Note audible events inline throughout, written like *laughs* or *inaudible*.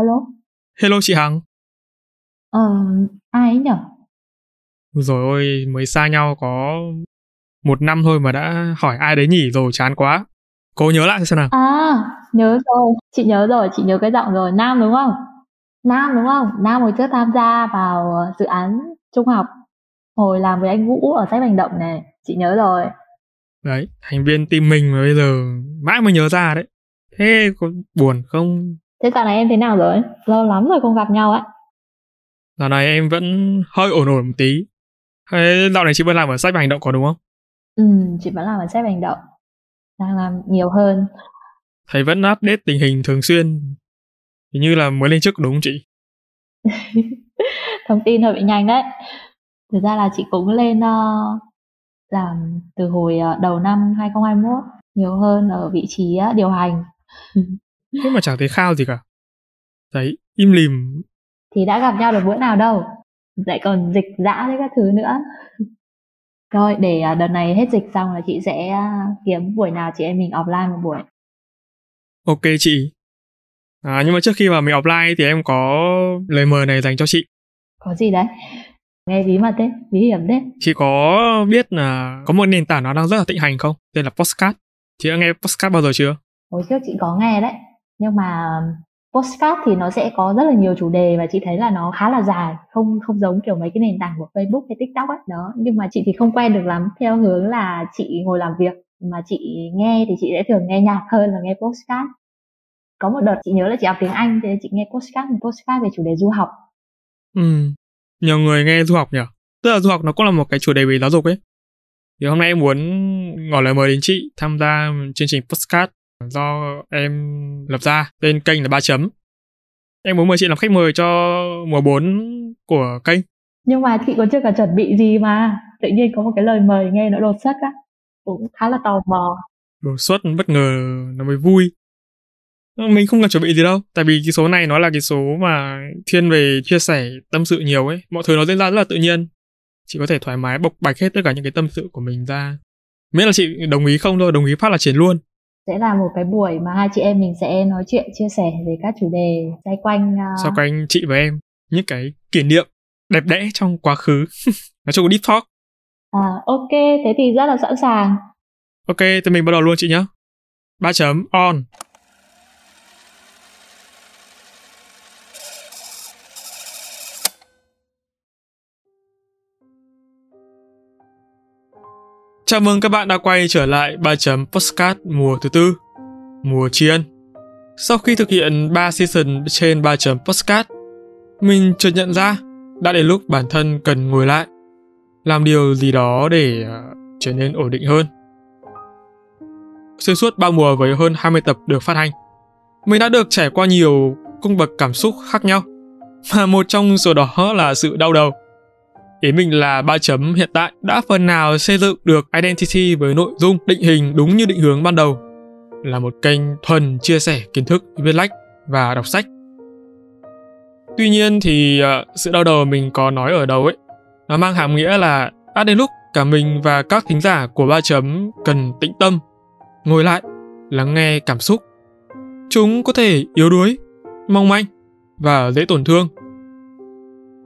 alo. Hello chị Hằng. Ờ, ai ấy nhở? Rồi ôi, mới xa nhau có một năm thôi mà đã hỏi ai đấy nhỉ rồi chán quá. Cô nhớ lại xem nào. À, nhớ rồi, chị nhớ rồi, chị nhớ cái giọng rồi. Nam đúng không? Nam đúng không? Nam hồi trước tham gia vào ờ, dự án trung học hồi làm với anh Vũ ở sách hành động này, chị nhớ rồi. Đấy, thành viên team mình mà bây giờ mãi mới nhớ ra đấy. Thế có buồn không? Thế dạo này em thế nào rồi? Lâu lắm rồi không gặp nhau á. Dạo này em vẫn hơi ổn ổn một tí. Thế dạo này chị vẫn làm ở sách hành động có đúng không? Ừ, chị vẫn làm ở sách hành động. Đang làm nhiều hơn. Thầy vẫn update tình hình thường xuyên. Hình như là mới lên chức đúng không chị? *laughs* Thông tin hơi bị nhanh đấy. Thực ra là chị cũng lên uh, làm từ hồi uh, đầu năm 2021 nhiều hơn ở vị trí uh, điều hành. *laughs* Thế mà chẳng thấy khao gì cả. Đấy, im lìm. Thì đã gặp nhau được bữa nào đâu. Lại còn dịch dã với các thứ nữa. Rồi, để uh, đợt này hết dịch xong là chị sẽ uh, kiếm buổi nào chị em mình offline một buổi. Ok chị. À, nhưng mà trước khi mà mình offline thì em có lời mời này dành cho chị. Có gì đấy? Nghe bí mật thế, bí hiểm thế. Chị có biết là có một nền tảng nó đang rất là thịnh hành không? Tên là Postcard. Chị đã nghe Postcard bao giờ chưa? Hồi trước chị có nghe đấy. Nhưng mà postcard thì nó sẽ có rất là nhiều chủ đề và chị thấy là nó khá là dài không không giống kiểu mấy cái nền tảng của Facebook hay TikTok ấy đó nhưng mà chị thì không quen được lắm theo hướng là chị ngồi làm việc mà chị nghe thì chị sẽ thường nghe nhạc hơn là nghe postcard có một đợt chị nhớ là chị học tiếng Anh thì chị nghe postcard một postcard về chủ đề du học Ừ, nhiều người nghe du học nhỉ? Tức là du học nó cũng là một cái chủ đề về giáo dục ấy. Thì hôm nay em muốn ngỏ lời mời đến chị tham gia chương trình postcard do em lập ra tên kênh là ba chấm. Em muốn mời chị làm khách mời cho mùa 4 của kênh. nhưng mà chị còn chưa cả chuẩn bị gì mà tự nhiên có một cái lời mời nghe nó đột xuất á cũng khá là tò mò Đột xuất bất ngờ nó mới vui. Mình không cần chuẩn bị gì đâu, tại vì cái số này nó là cái số mà thiên về chia sẻ tâm sự nhiều ấy, mọi thứ nó diễn ra rất là tự nhiên. Chị có thể thoải mái bộc bạch hết tất cả những cái tâm sự của mình ra. Miễn là chị đồng ý không thôi, đồng ý phát là triển luôn. Sẽ là một cái buổi mà hai chị em mình sẽ nói chuyện chia sẻ về các chủ đề xoay quanh à, xoay quanh chị và em những cái kỷ niệm đẹp đẽ trong quá khứ. *laughs* Nói chung deep talk. À, ok thế thì rất là sẵn sàng. Ok thì mình bắt đầu luôn chị nhé ba chấm on Chào mừng các bạn đã quay trở lại 3 chấm Postcard mùa thứ tư, mùa tri ân. Sau khi thực hiện 3 season trên 3 chấm Postcard, mình chợt nhận ra đã đến lúc bản thân cần ngồi lại, làm điều gì đó để à, trở nên ổn định hơn. Xuyên suốt 3 mùa với hơn 20 tập được phát hành, mình đã được trải qua nhiều cung bậc cảm xúc khác nhau, mà một trong số đó là sự đau đầu. Ý mình là ba chấm hiện tại đã phần nào xây dựng được identity với nội dung định hình đúng như định hướng ban đầu là một kênh thuần chia sẻ kiến thức viết lách và đọc sách. Tuy nhiên thì uh, sự đau đầu mình có nói ở đầu ấy nó mang hàm nghĩa là đã đến lúc cả mình và các thính giả của ba chấm cần tĩnh tâm, ngồi lại, lắng nghe cảm xúc. Chúng có thể yếu đuối, mong manh và dễ tổn thương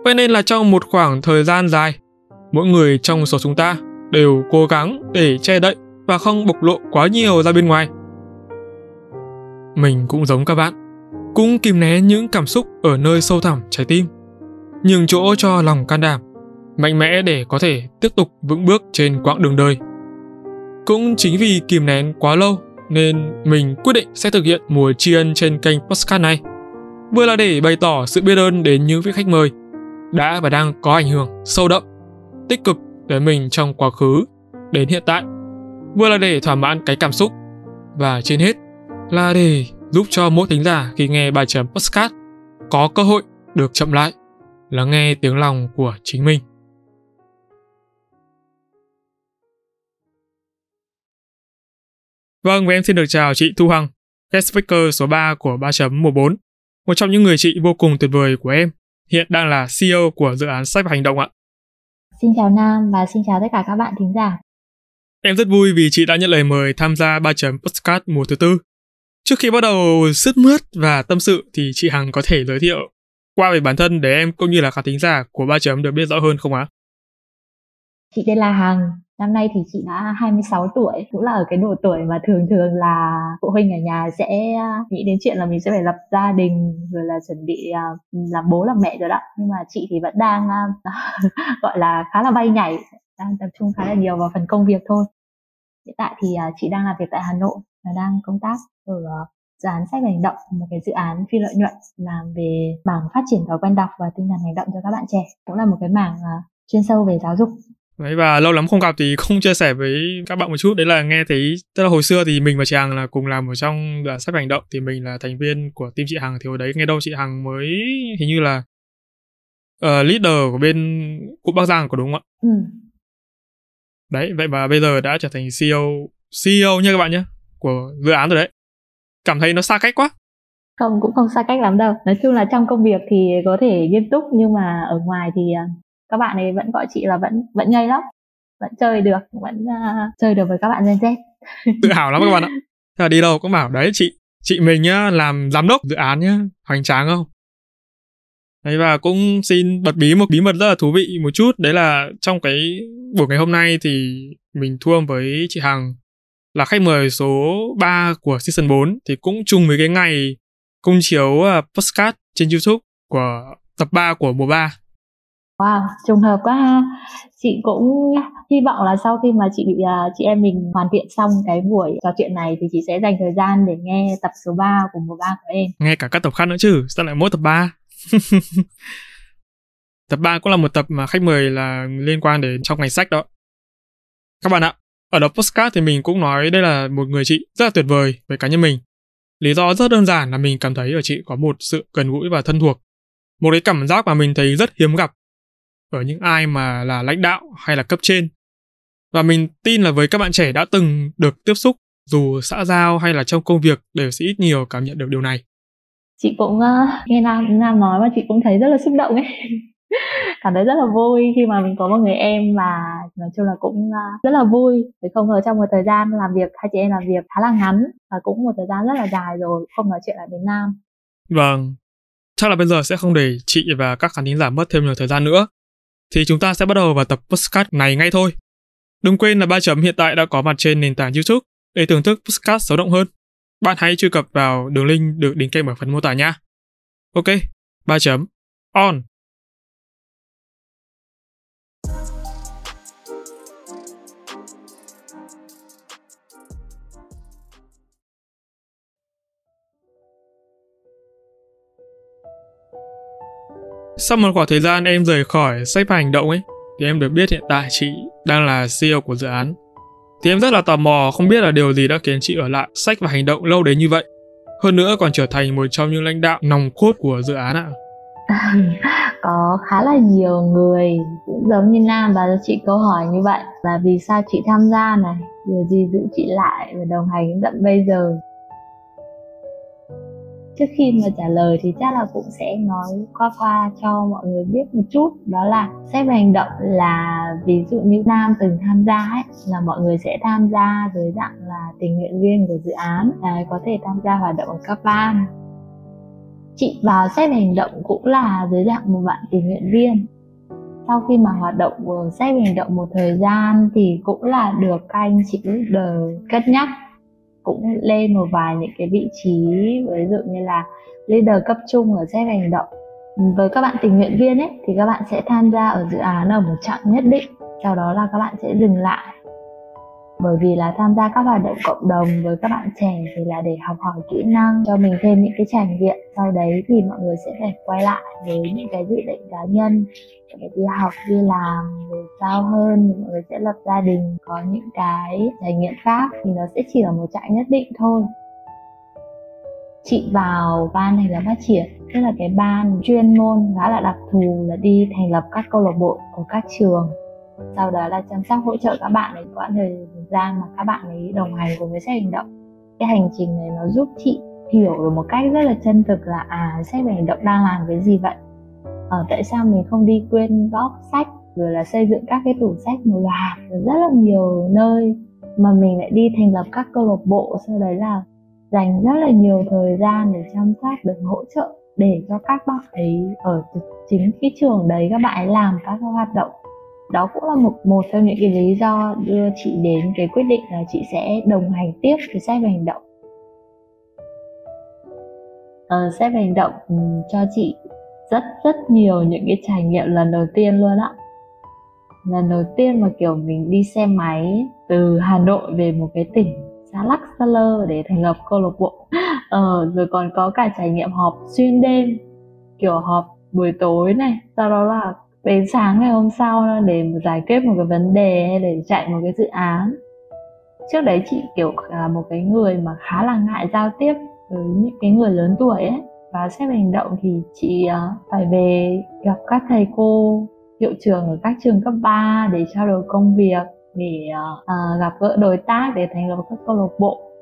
Vậy nên là trong một khoảng thời gian dài, mỗi người trong số chúng ta đều cố gắng để che đậy và không bộc lộ quá nhiều ra bên ngoài. Mình cũng giống các bạn, cũng kìm nén những cảm xúc ở nơi sâu thẳm trái tim, nhường chỗ cho lòng can đảm, mạnh mẽ để có thể tiếp tục vững bước trên quãng đường đời. Cũng chính vì kìm nén quá lâu nên mình quyết định sẽ thực hiện mùa tri ân trên kênh podcast này. Vừa là để bày tỏ sự biết ơn đến những vị khách mời đã và đang có ảnh hưởng sâu đậm, tích cực đến mình trong quá khứ đến hiện tại. Vừa là để thỏa mãn cái cảm xúc và trên hết là để giúp cho mỗi thính giả khi nghe bài chấm podcast có cơ hội được chậm lại, lắng nghe tiếng lòng của chính mình. Vâng, và em xin được chào chị Thu Hằng, guest speaker số 3 của 3 chấm mùa 4, một trong những người chị vô cùng tuyệt vời của em hiện đang là CEO của dự án sách và hành động ạ. xin chào Nam và xin chào tất cả các bạn thính giả Em rất vui vì chị đã nhận lời mời tham gia 3 chấm podcast mùa thứ tư. Trước khi bắt đầu sứt mướt và tâm sự thì chị Hằng có thể giới thiệu qua về bản thân để em cũng như là khán thính giả của ba chấm được biết rõ hơn không ạ? Chị tên là Hằng, năm nay thì chị đã 26 tuổi, cũng là ở cái độ tuổi mà thường thường là phụ huynh ở nhà sẽ à, nghĩ đến chuyện là mình sẽ phải lập gia đình rồi là chuẩn bị à, làm bố làm mẹ rồi đó. Nhưng mà chị thì vẫn đang à, *laughs* gọi là khá là bay nhảy, đang tập trung khá là nhiều vào phần công việc thôi. Hiện tại thì chị đang làm việc tại Hà Nội và đang công tác ở dự án sách và hành động một cái dự án phi lợi nhuận làm về mảng phát triển thói quen đọc và tinh thần hành động cho các bạn trẻ cũng là một cái mảng chuyên sâu về giáo dục Đấy và lâu lắm không gặp thì *laughs* không chia sẻ với các bạn một chút đấy là nghe thấy tức là hồi xưa thì mình và chị Hằng là cùng làm ở trong án sách hành động thì mình là thành viên của team chị Hằng thì hồi đấy nghe đâu chị Hằng mới hình như là uh, leader của bên cục Bắc Giang của đúng không ạ? Ừ. Đấy vậy mà bây giờ đã trở thành CEO CEO nha các bạn nhé của dự án rồi đấy. Cảm thấy nó xa cách quá. Không cũng không xa cách lắm đâu. Nói chung là trong công việc thì có thể nghiêm túc nhưng mà ở ngoài thì à, các bạn ấy vẫn gọi chị là vẫn vẫn ngây lắm. Vẫn chơi được vẫn uh, chơi được với các bạn Gen Z. *laughs* Tự hào lắm các bạn ạ. Thế là đi đâu cũng bảo đấy chị chị mình nhá làm giám đốc dự án nhá hoành tráng không? Đấy và cũng xin bật bí một bí mật rất là thú vị một chút. Đấy là trong cái buổi ngày hôm nay thì mình thua với chị Hằng là khách mời số 3 của season 4 thì cũng chung với cái ngày công chiếu à, uh, postcard trên YouTube của tập 3 của mùa 3 Wow, trùng hợp quá ha. Chị cũng hy vọng là sau khi mà chị bị uh, chị em mình hoàn thiện xong cái buổi trò chuyện này thì chị sẽ dành thời gian để nghe tập số 3 của mùa 3 của em. Nghe cả các tập khác nữa chứ, sao lại mỗi tập 3? *laughs* tập 3 cũng là một tập mà khách mời là liên quan đến trong ngành sách đó. Các bạn ạ, ở đó postcard thì mình cũng nói đây là một người chị rất là tuyệt vời với cá nhân mình. Lý do rất đơn giản là mình cảm thấy ở chị có một sự gần gũi và thân thuộc. Một cái cảm giác mà mình thấy rất hiếm gặp ở những ai mà là lãnh đạo hay là cấp trên. Và mình tin là với các bạn trẻ đã từng được tiếp xúc dù xã giao hay là trong công việc đều sẽ ít nhiều cảm nhận được điều này. Chị cũng uh, nghe Nam Nam nói và chị cũng thấy rất là xúc động ấy. *laughs* cảm thấy rất là vui khi mà mình có một người em mà nói chung là cũng uh, rất là vui vì không ngờ trong một thời gian làm việc hai chị em làm việc khá là ngắn và cũng một thời gian rất là dài rồi không nói chuyện lại với Nam. Vâng, chắc là bây giờ sẽ không để chị và các khán thính giả mất thêm nhiều thời gian nữa thì chúng ta sẽ bắt đầu vào tập podcast này ngay thôi. Đừng quên là ba chấm hiện tại đã có mặt trên nền tảng YouTube để thưởng thức podcast sống động hơn. Bạn hãy truy cập vào đường link được đính kèm ở phần mô tả nha. Ok, ba chấm on. Sau một khoảng thời gian em rời khỏi sách và hành động ấy, thì em được biết hiện tại chị đang là CEO của dự án. Thì em rất là tò mò không biết là điều gì đã khiến chị ở lại sách và hành động lâu đến như vậy. Hơn nữa còn trở thành một trong những lãnh đạo nòng cốt của dự án ạ. *laughs* có khá là nhiều người cũng giống như Nam và chị câu hỏi như vậy là vì sao chị tham gia này, điều gì giữ chị lại và đồng hành đến tận bây giờ trước khi mà trả lời thì chắc là cũng sẽ nói qua qua cho mọi người biết một chút. Đó là xếp về hành động là ví dụ như nam từng tham gia ấy là mọi người sẽ tham gia dưới dạng là tình nguyện viên của dự án. À, có thể tham gia hoạt động ở các ban chị vào xếp về hành động cũng là dưới dạng một bạn tình nguyện viên. Sau khi mà hoạt động ờ, xếp về hành động một thời gian thì cũng là được các anh chị leader cất nhắc cũng lên một vài những cái vị trí, ví dụ như là leader cấp trung ở xét hành động. Với các bạn tình nguyện viên ấy, thì các bạn sẽ tham gia ở dự án ở một chặng nhất định, sau đó là các bạn sẽ dừng lại bởi vì là tham gia các hoạt động cộng đồng với các bạn trẻ thì là để học hỏi kỹ năng, cho mình thêm những cái trải nghiệm. Sau đấy thì mọi người sẽ phải quay lại với những cái dự định cá nhân để đi học, đi làm, rồi cao hơn, thì mọi người sẽ lập gia đình, có những cái trải nghiệm khác thì nó sẽ chỉ là một trại nhất định thôi. Chị vào ban này là phát triển, tức là cái ban chuyên môn khá là đặc thù là đi thành lập các câu lạc bộ của các trường. Sau đó là chăm sóc, hỗ trợ các bạn ấy quãng thời gian mà các bạn ấy đồng hành cùng với sách hành động. Cái hành trình này nó giúp chị hiểu được một cách rất là chân thực là à sách về hành động đang làm cái gì vậy? Ờ, tại sao mình không đi quyên góp sách rồi là xây dựng các cái tủ sách một loạt rất là nhiều nơi mà mình lại đi thành lập các câu lạc bộ sau đấy là dành rất là nhiều thời gian để chăm sóc để hỗ trợ để cho các bạn ấy ở chính cái trường đấy các bạn ấy làm các hoạt động đó cũng là một một trong những cái lý do đưa chị đến cái quyết định là chị sẽ đồng hành tiếp với sách về hành động. Uh, sách về hành động ừ, cho chị rất rất nhiều những cái trải nghiệm lần đầu tiên luôn ạ lần đầu tiên mà kiểu mình đi xe máy từ Hà Nội về một cái tỉnh xa lắc xa lơ để thành lập câu lạc bộ. *laughs* Ờ, rồi còn có cả trải nghiệm họp xuyên đêm kiểu họp buổi tối này sau đó là đến sáng ngày hôm sau để giải quyết một cái vấn đề hay để chạy một cái dự án. Trước đấy chị kiểu là một cái người mà khá là ngại giao tiếp với những cái người lớn tuổi ấy. Và xét hành động thì chị ờ, phải về gặp các thầy cô hiệu trưởng ở các trường cấp 3 để trao đổi công việc để uh, gặp gỡ đối tác để thành lập các câu lạc bộ.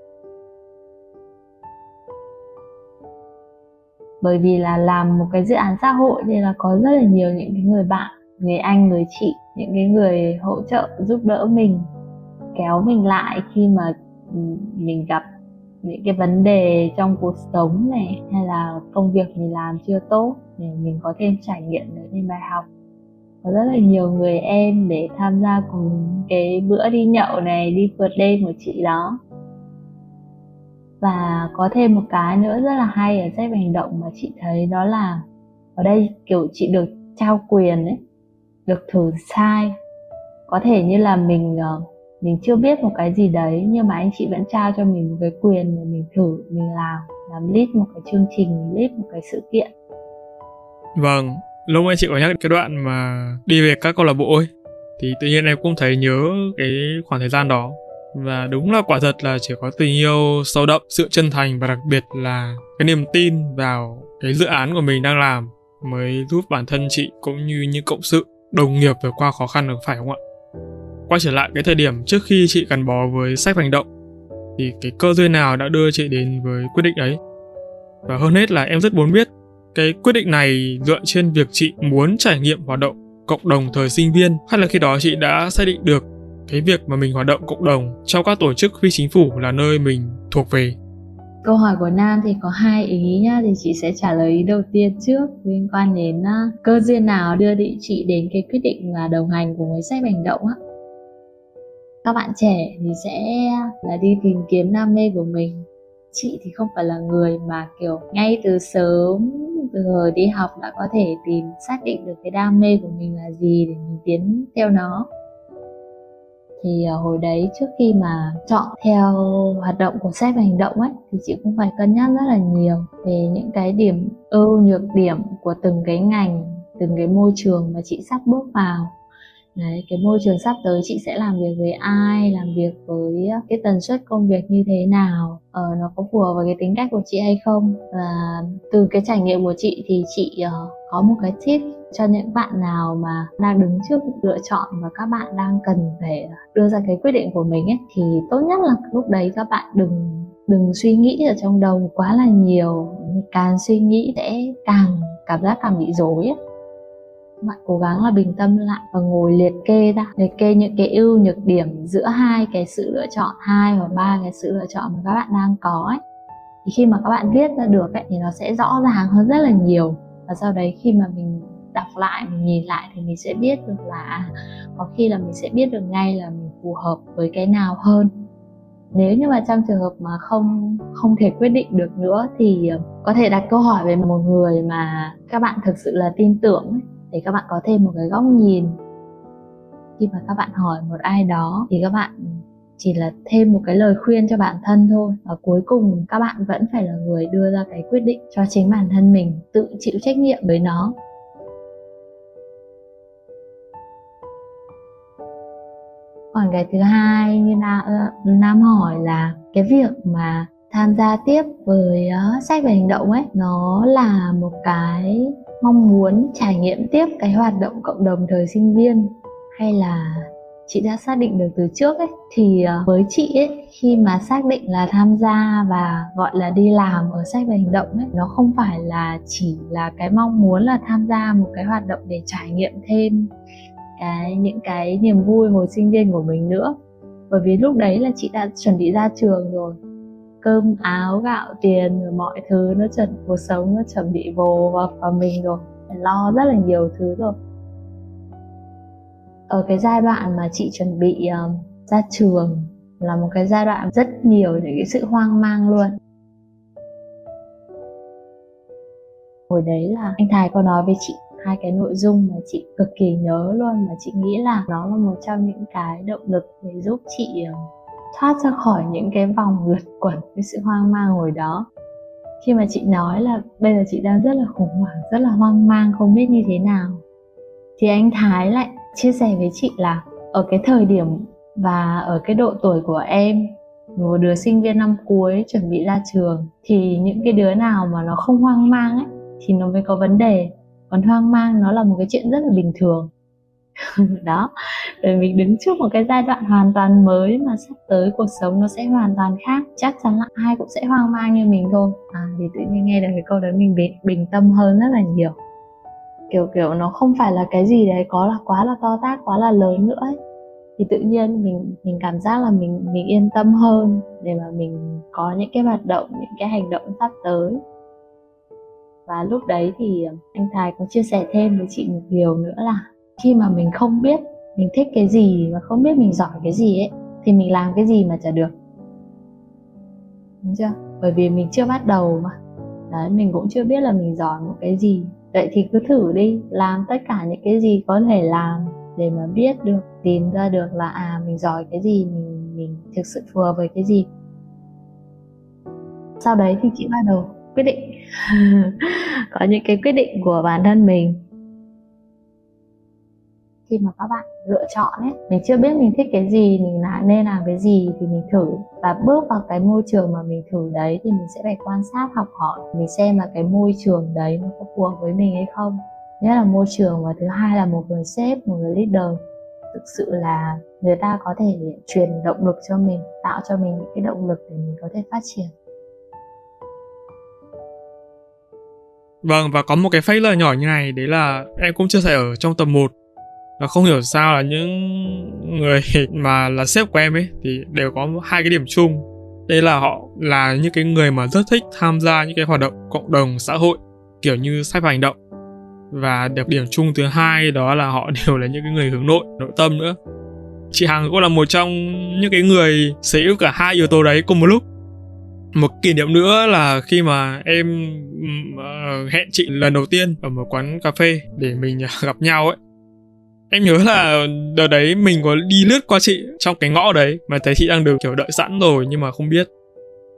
Bởi vì là làm một cái dự án xã hội nên là có rất là nhiều những cái người bạn, người anh, người chị, những cái người hỗ trợ, giúp đỡ mình, kéo mình lại khi mà mình gặp những cái vấn đề trong cuộc sống này hay là công việc mình làm chưa tốt để mình có thêm trải nghiệm nữa thêm bài học. Có rất là nhiều người em để tham gia cùng cái bữa đi nhậu này, đi vượt đêm của chị đó và có thêm một cái nữa rất là hay ở sách hành động mà chị thấy đó là ở đây kiểu chị được trao quyền ấy, được thử sai. Có thể như là mình ờ, mình chưa biết một cái gì đấy nhưng mà anh chị vẫn trao cho mình một cái quyền để mình thử, mình làm làm lead một cái chương trình lead một cái sự kiện. Vâng lúc anh chị có nhắc cái đoạn mà đi về các câu lạc bộ ấy, thì tự nhiên em cũng thấy nhớ cái khoảng thời gian đó và đúng là quả thật là chỉ có tình yêu sâu đậm, sự chân thành và đặc biệt là cái niềm tin vào cái dự án của mình đang làm mới giúp bản thân chị cũng như những cộng sự đồng nghiệp vượt qua khó khăn được, phải không ạ? Quay trở lại cái thời điểm trước khi chị gắn bó với sách hành động, thì cái cơ duyên nào đã đưa chị đến với quyết định ấy? Và hơn hết là em rất muốn biết cái quyết định này dựa trên việc chị muốn trải nghiệm hoạt động cộng đồng thời sinh viên hay là khi đó chị đã xác định được cái việc mà mình hoạt động cộng đồng trong các tổ chức phi chính phủ là nơi mình thuộc về. Câu hỏi của nam thì có hai ý nhá thì chị sẽ trả lời ý đầu tiên trước liên quan đến uh, cơ duyên nào đưa đi chị đến cái quyết định là đồng hành cùng với sách hành động á. Các bạn trẻ thì sẽ là đi tìm kiếm đam mê của mình. Chị thì không phải là người mà kiểu ngay từ sớm từ hồi đi học đã có thể tìm xác định được cái đam mê của mình là gì để mình tiến theo nó thì ờ, hồi đấy trước khi mà chọn theo hoạt động của sách và hành động ấy thì chị cũng phải cân nhắc rất là nhiều về những cái điểm ưu nhược điểm của từng cái ngành từng cái môi trường mà chị sắp bước vào Đấy, cái môi trường sắp tới chị sẽ làm việc với ai, làm việc với cái tần suất công việc như thế nào, ờ, nó có phù hợp với cái tính cách của chị hay không. Và từ cái trải nghiệm của chị thì chị uh, có một cái tip cho những bạn nào mà đang đứng trước lựa chọn và các bạn đang cần phải đưa ra cái quyết định của mình ấy thì tốt nhất là lúc đấy các bạn đừng đừng suy nghĩ ở trong đầu quá là nhiều. Càng suy nghĩ sẽ càng cảm giác càng bị rối ấy. Bạn cố gắng là bình tâm lại và ngồi liệt kê ra liệt kê những cái ưu nhược điểm giữa hai cái sự lựa chọn hai hoặc ba cái sự lựa chọn mà các bạn đang có ấy. Thì khi mà các bạn viết ra được ấy, thì nó sẽ rõ ràng hơn rất là nhiều. Và sau đấy khi mà mình đọc lại mình nhìn lại thì mình sẽ biết được là à, có khi là mình sẽ biết được ngay là mình phù hợp với cái nào hơn. Nếu như mà trong trường hợp mà không không thể quyết định được nữa thì ờ, có thể đặt câu hỏi về một người mà các bạn thực sự là tin tưởng ấy, để các bạn có thêm một cái góc nhìn. Khi mà các bạn hỏi một ai đó thì các bạn chỉ là thêm một cái lời khuyên cho bản thân thôi và cuối cùng các bạn vẫn phải là người đưa ra cái quyết định cho chính bản thân mình tự chịu trách nhiệm với nó. Còn cái thứ hai như nam hỏi là cái việc mà tham gia tiếp với uh, sách về hành động ấy nó là một cái mong muốn trải nghiệm tiếp cái hoạt động cộng đồng thời sinh viên hay là chị đã xác định được từ trước ấy? Thì uh, với chị ấy khi mà xác định là tham gia và gọi là đi làm ở sách về hành động ấy nó không phải là chỉ là cái mong muốn là tham gia một cái hoạt động để trải nghiệm thêm cái những cái niềm vui hồi sinh viên của mình nữa. Bởi vì lúc đấy là chị đã chuẩn bị ra trường rồi. Cơm áo gạo tiền rồi mọi thứ nó chuẩn cuộc sống nó chuẩn bị vồ vào, vào mình rồi. Phải lo rất là nhiều thứ rồi. Ở cái giai đoạn mà chị chuẩn bị um, ra trường là một cái giai đoạn rất nhiều những cái sự hoang mang luôn. Hồi đấy là anh Thái có nói với chị hai cái nội dung mà chị cực kỳ nhớ luôn mà chị nghĩ là nó là một trong những cái động lực để giúp chị ờ, thoát ra khỏi những cái vòng lật quẩn, cái sự hoang mang hồi đó. Khi mà chị nói là bây giờ chị đang rất là khủng hoảng, rất là hoang mang, không biết như thế nào, thì anh Thái lại chia sẻ với chị là ở cái thời điểm và ở cái độ tuổi của em, một đứa sinh viên năm cuối chuẩn bị ra trường, thì những cái đứa nào mà nó không hoang mang ấy, thì nó mới có vấn đề còn hoang mang nó là một cái chuyện rất là bình thường. *laughs* Đó rồi mình đứng trước một cái giai đoạn hoàn toàn mới mà sắp tới cuộc sống nó sẽ hoàn toàn khác chắc chắn là ai cũng sẽ hoang mang như mình thôi. À thì tự nhiên nghe được cái câu đấy mình bình, bình tâm hơn rất là nhiều. Kiểu kiểu nó không phải là cái gì đấy có là quá là to tác quá là lớn nữa ấy. thì tự nhiên mình mình cảm giác là mình mình yên tâm hơn để mà mình có những cái hoạt động những cái hành động sắp tới và lúc đấy thì ờ, anh Thái có chia sẻ thêm với chị một điều nữa là khi mà mình không biết mình thích cái gì và không biết mình giỏi cái gì ấy, thì mình làm cái gì mà chả được. Đúng chưa? Bởi vì mình chưa bắt đầu mà. Đấy, mình cũng chưa biết là mình giỏi một cái gì. Vậy thì cứ thử đi, làm tất cả những cái gì có thể làm để mà biết được, tìm ra được là à mình giỏi cái gì, mình mình thực sự phù hợp với cái gì. Sau đấy thì chị bắt đầu quyết định. *laughs* Có những cái quyết định của bản thân mình. Khi mà các bạn lựa chọn ấy, mình chưa biết mình thích cái gì, mình là, nên làm cái gì thì mình thử. Và bước vào cái môi trường mà mình thử đấy thì mình sẽ phải quan sát, học hỏi, mình xem là cái môi trường đấy nó có phù hợp với mình hay không. Nhất là môi trường và thứ hai là một người sếp, một người leader. Thực sự là người ta có thể truyền động lực cho mình, tạo cho mình những cái động lực để mình có thể phát triển. Vâng và có một cái failure nhỏ như này, đấy là em cũng chia sẻ ở trong tập 1 và không hiểu sao là những người *laughs* mà là sếp của em ấy thì đều có hai cái điểm chung. Đây là họ là những cái người mà rất thích tham gia những cái hoạt động cộng đồng xã hội, kiểu như sách hành động. Và đặc điểm chung thứ hai đó là họ *laughs* đều là những cái người hướng nội nội tâm nữa. Chị hằng cũng là một trong những cái người sở hữu cả hai yếu tố đấy cùng một lúc một kỷ niệm nữa là khi mà em uh, hẹn chị lần đầu tiên ở một quán cà phê để mình à, gặp nhau ấy. Em nhớ là đợt đấy mình có đi lướt qua chị trong cái ngõ đấy mà thấy chị đang được kiểu đợi sẵn rồi nhưng mà không biết.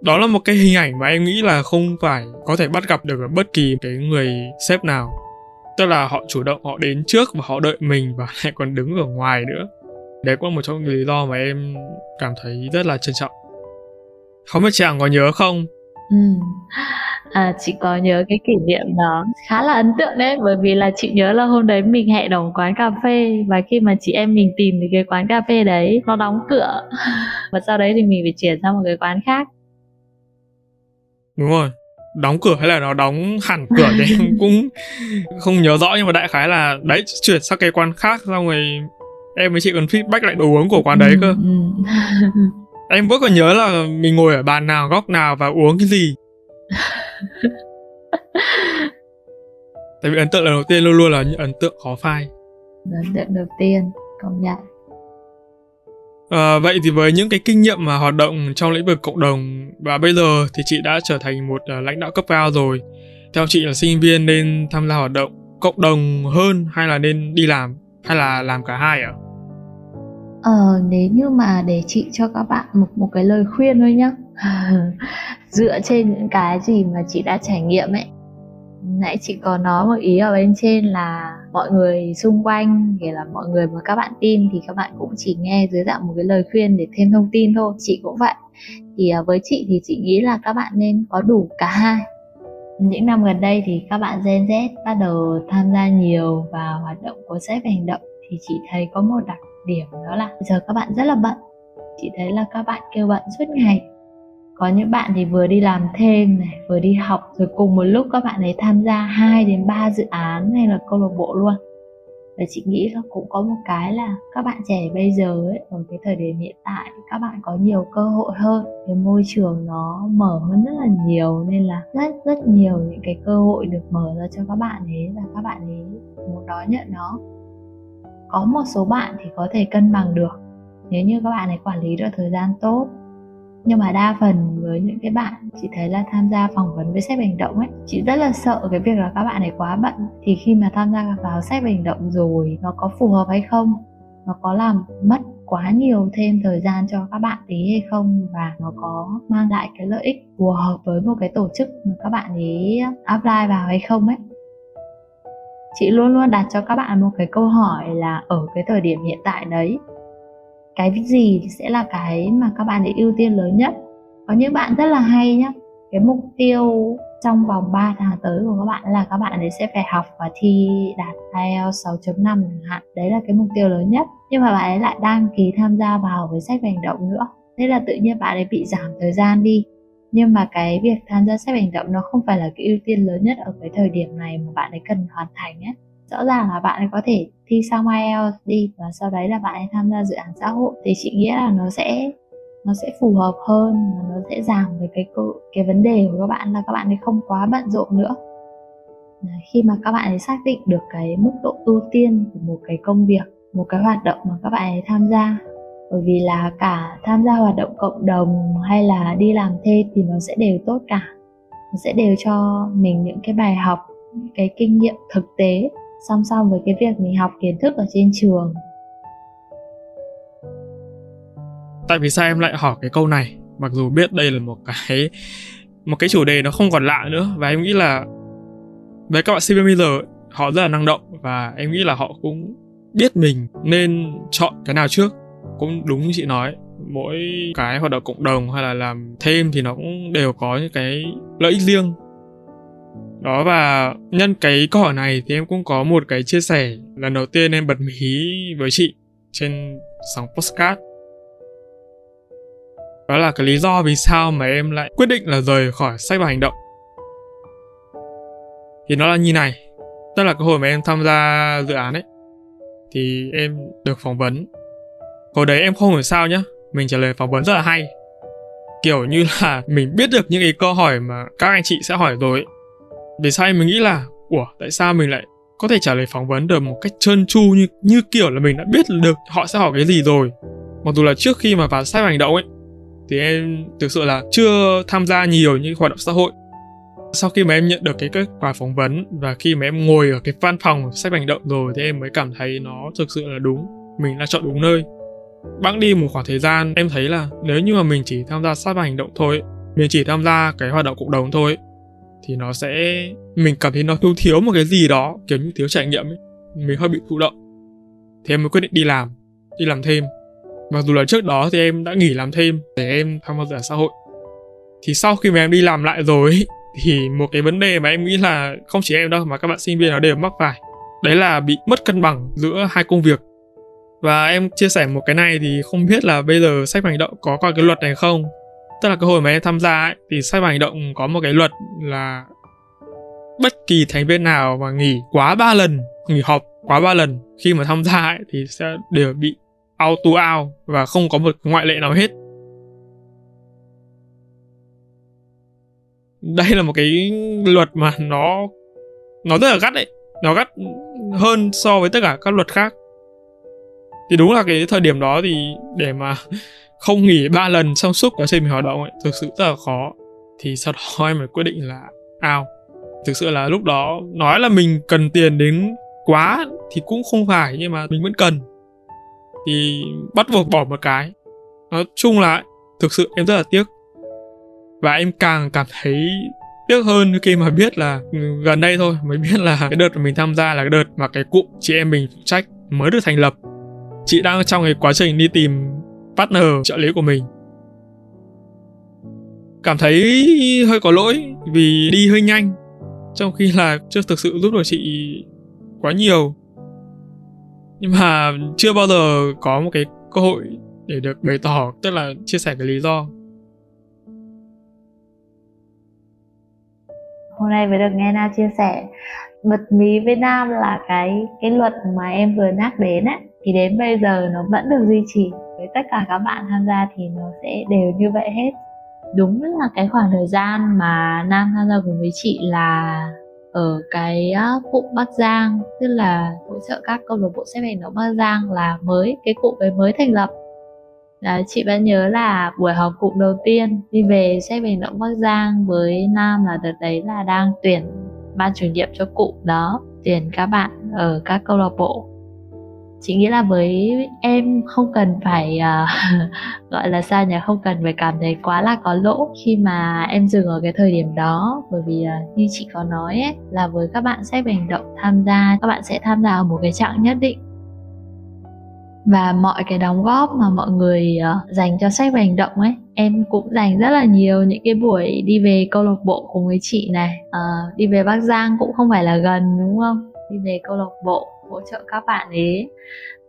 Đó là một cái hình ảnh mà em nghĩ là không phải có thể bắt gặp được ở bất kỳ cái người sếp nào. Tức là họ chủ động họ đến trước và họ đợi mình và *laughs* lại còn đứng ở ngoài nữa. Đấy cũng là một trong những lý do mà em cảm thấy rất là trân trọng không biết chị có nhớ không? Ừ. À, chị có nhớ cái kỷ niệm đó. Khá là ấn tượng đấy bởi vì là chị nhớ là hôm đấy mình hẹn ở một quán cà phê và khi mà chị em mình tìm thì cái quán cà phê đấy nó đóng cửa. *laughs* Và sau đấy thì mình phải chuyển sang một cái quán khác. Đúng rồi. Đóng cửa hay là nó đóng hẳn cửa thì em *laughs* cũng không nhớ rõ nhưng mà đại khái là đấy chuyển sang cái quán khác xong rồi em với chị còn feedback lại đồ uống của quán đấy cơ *laughs* em vẫn còn nhớ là mình ngồi ở bàn nào góc nào và uống cái gì *laughs* tại vì ấn tượng lần đầu tiên luôn luôn là những ấn tượng khó phai ấn tượng đầu tiên công nhận À, vậy thì với những cái kinh nghiệm mà hoạt động trong lĩnh vực cộng đồng và bây giờ thì chị đã trở thành một uh, lãnh đạo cấp cao rồi. Theo chị là sinh viên nên tham gia hoạt động cộng đồng hơn hay là nên đi làm hay là làm cả hai ạ? À? Ờ, nếu như mà để chị cho các bạn một một cái lời khuyên thôi nhá. *laughs* Dựa trên những cái gì mà chị đã trải nghiệm ấy. Nãy chị có nói một ý ở bên trên là mọi người xung quanh kể là mọi người mà các bạn tin thì các bạn cũng chỉ nghe dưới dạng một cái lời khuyên để thêm thông tin thôi. Chị cũng vậy. Thì à, với chị thì chị nghĩ là các bạn nên có đủ cả hai. Những năm gần đây thì các bạn Gen Z bắt đầu tham gia nhiều vào hoạt động của sếp hành động thì chị thấy có một đặc điểm đó là giờ các bạn rất là bận. Chị thấy là các bạn kêu bận suốt ngày. Có những bạn thì vừa đi làm thêm này, vừa đi học, rồi cùng một lúc các bạn ấy tham gia 2 đến 3 dự án hay là câu lạc bộ luôn. Và chị nghĩ là cũng có một cái là các bạn trẻ bây giờ ấy, ở cái thời điểm hiện tại các bạn có nhiều cơ hội hơn. Cái môi trường nó mở hơn rất là nhiều, nên là rất rất nhiều những cái cơ hội được mở ra cho các bạn ấy, và các bạn ấy muốn đón nhận nó có một số bạn thì có thể cân bằng được. Nếu như các bạn ấy quản lý được thời gian tốt. Nhưng mà đa phần với những cái bạn chị thấy là tham gia phỏng vấn với sếp hành động ấy, chị rất là sợ cái việc là các bạn ấy quá bận. Thì khi mà tham gia vào sếp hành động rồi, nó có phù hợp hay không? Nó có làm mất quá nhiều thêm thời gian cho các bạn tí hay không? Và nó có mang lại cái lợi ích phù hợp với một cái tổ chức mà các bạn ấy apply vào hay không ấy? Chị luôn luôn đặt cho các bạn một cái câu hỏi là ở cái thời điểm hiện tại đấy, cái gì sẽ là cái mà các bạn ấy ưu tiên lớn nhất? Có những bạn rất là hay nhá, cái mục tiêu trong vòng 3 tháng tới của các bạn là các bạn ấy sẽ phải học và thi đạt IELTS 6.5 chẳng hạn. Đấy là cái mục tiêu lớn nhất. Nhưng mà bạn ấy lại đăng ký tham gia vào với sách hành động nữa. Thế là tự nhiên bạn ấy bị giảm thời gian đi nhưng mà cái việc tham gia sách hành động nó không phải là cái ưu tiên lớn nhất ở cái thời điểm này mà bạn ấy cần hoàn thành ấy rõ ràng là bạn ấy có thể thi xong IELTS đi và sau đấy là bạn ấy tham gia dự án xã hội. Thì chị nghĩ là nó sẽ nó sẽ phù hợp hơn, và nó sẽ giảm về cái cái vấn đề của các bạn là các bạn ấy không quá bận rộn nữa. Khi mà các bạn ấy xác định được cái mức độ ưu tiên của một cái công việc, một cái hoạt động mà các bạn ấy tham gia bởi vì là cả tham gia hoạt động cộng đồng hay là đi làm thêm thì nó sẽ đều tốt cả. Nó sẽ đều cho mình những cái bài học những cái kinh nghiệm thực tế, song song với cái việc mình học kiến thức ở trên trường. Tại vì sao em lại hỏi cái câu này? Mặc dù biết đây là một cái một cái chủ đề nó không còn lạ nữa, và em nghĩ là với các bạn sinh viên bây giờ, họ rất là năng động và em nghĩ là họ cũng biết mình nên chọn cái nào trước cũng đúng như chị nói, mỗi cái hoạt động cộng đồng hay là làm thêm thì nó cũng đều có những cái lợi ích riêng. Đó, và nhân cái câu hỏi này thì em cũng có một cái chia sẻ. Lần đầu tiên em bật mí với chị trên sóng postcard đó là cái lý do vì sao mà em lại quyết định là rời khỏi sách và hành động. Thì nó là như này. Tức là cái hồi mà em tham gia dự án ấy, thì em được phỏng vấn hồi đấy em không hiểu sao nhá, mình trả lời phỏng vấn rất là hay. Kiểu như là *laughs* mình biết được những cái câu hỏi mà các anh chị sẽ hỏi rồi. Vì sao em mình nghĩ là, ủa, tại sao mình lại có thể trả lời phỏng vấn được một cách trơn tru như như kiểu là mình đã biết được họ sẽ hỏi cái gì rồi? Mặc dù là trước khi mà vào sách hành động ấy, thì em thực sự là chưa tham gia nhiều những hoạt động xã hội. Sau khi mà em nhận được cái kết quả phỏng vấn và khi mà em ngồi ở cái văn phòng sách hành động rồi thì em mới cảm thấy nó thực sự là đúng. Mình đã chọn đúng nơi bẵng đi một khoảng thời gian em thấy là nếu như mà mình chỉ tham gia sát vào hành động thôi mình chỉ tham gia cái hoạt động cộng đồng thôi thì nó sẽ mình cảm thấy nó thiếu thiếu một cái gì đó kiểu như thiếu trải nghiệm ấy. Mình hơi bị thụ động. Thì em mới quyết định đi làm đi làm thêm. Mặc dù là trước đó thì em đã nghỉ làm thêm để em tham gia xã hội. Thì sau khi mà em đi làm lại rồi ấy, *laughs* thì một cái vấn đề mà em nghĩ là không chỉ em đâu mà các bạn sinh viên nó đều mắc phải. Đấy là bị mất cân bằng giữa hai công việc và em chia sẻ một cái này thì không biết là bây giờ sách hành động có coi cái luật này không? Tức là cái hồi mà em tham gia ấy, thì sách hành động có một cái luật là bất kỳ thành viên nào mà nghỉ quá ba lần nghỉ họp quá ba lần khi mà tham gia ấy, thì sẽ đều bị auto out và không có một ngoại lệ nào hết. Đây là một cái luật mà nó nó rất là gắt đấy nó gắt hơn so với tất cả các luật khác thì đúng là cái thời điểm đó thì để mà không nghỉ ba lần trong suốt quá trình mình hoạt động ấy, thực sự rất là khó. Thì sau đó *laughs* em mới quyết định là ao. Thực sự là lúc đó nói là mình cần tiền đến quá thì cũng không phải, nhưng mà mình vẫn cần. Thì bắt buộc bỏ một cái. Nói chung là thực sự em rất là tiếc. Và em càng cảm thấy tiếc hơn khi mà biết là gần đây thôi, mới biết là cái đợt mà mình tham gia là cái đợt mà cái cụm chị em mình phụ trách mới được thành lập chị đang trong cái quá trình đi tìm partner trợ lý của mình. Cảm thấy hơi có lỗi vì đi hơi nhanh, trong khi là chưa thực sự giúp được chị quá nhiều. Nhưng mà chưa bao giờ có một cái cơ hội để được bày tỏ, tức là chia sẻ cái lý do. Hôm nay mới được nghe Na chia sẻ. Bật mí với nam là cái cái luật mà em vừa nhắc đến ấy thì đến bây giờ nó vẫn được duy trì. Với tất cả các bạn tham gia thì nó sẽ đều như vậy hết. Đúng là cái khoảng thời gian mà nam tham gia cùng với chị là ở cái cụm Bắc Giang tức là hỗ trợ các câu lạc bộ xếp hành động Bắc Giang là mới cái cụm ấy mới thành lập. Đấy, chị vẫn nhớ là buổi họp cụm đầu tiên đi về xếp hành động Bắc Giang với Nam là đợt đấy là đang tuyển ban chủ nhiệm cho cụm đó tuyển các bạn ở các câu lạc bộ chị nghĩ là với em không cần phải uh, *laughs* gọi là sao nhỉ? Không cần phải cảm thấy quá là có lỗ khi mà em dừng ở cái thời điểm đó. Bởi vì uh, như chị có nói ấy là với các bạn sẽ hành động tham gia các bạn sẽ tham gia ở một cái trạng nhất định. Và mọi cái đóng góp mà mọi người uh, dành cho sách và hành động ấy em cũng dành rất là nhiều những cái buổi đi về câu lạc bộ cùng với chị này. Uh, đi về bắc giang cũng không phải là gần đúng không? Đi về câu lạc bộ hỗ trợ các bạn ấy,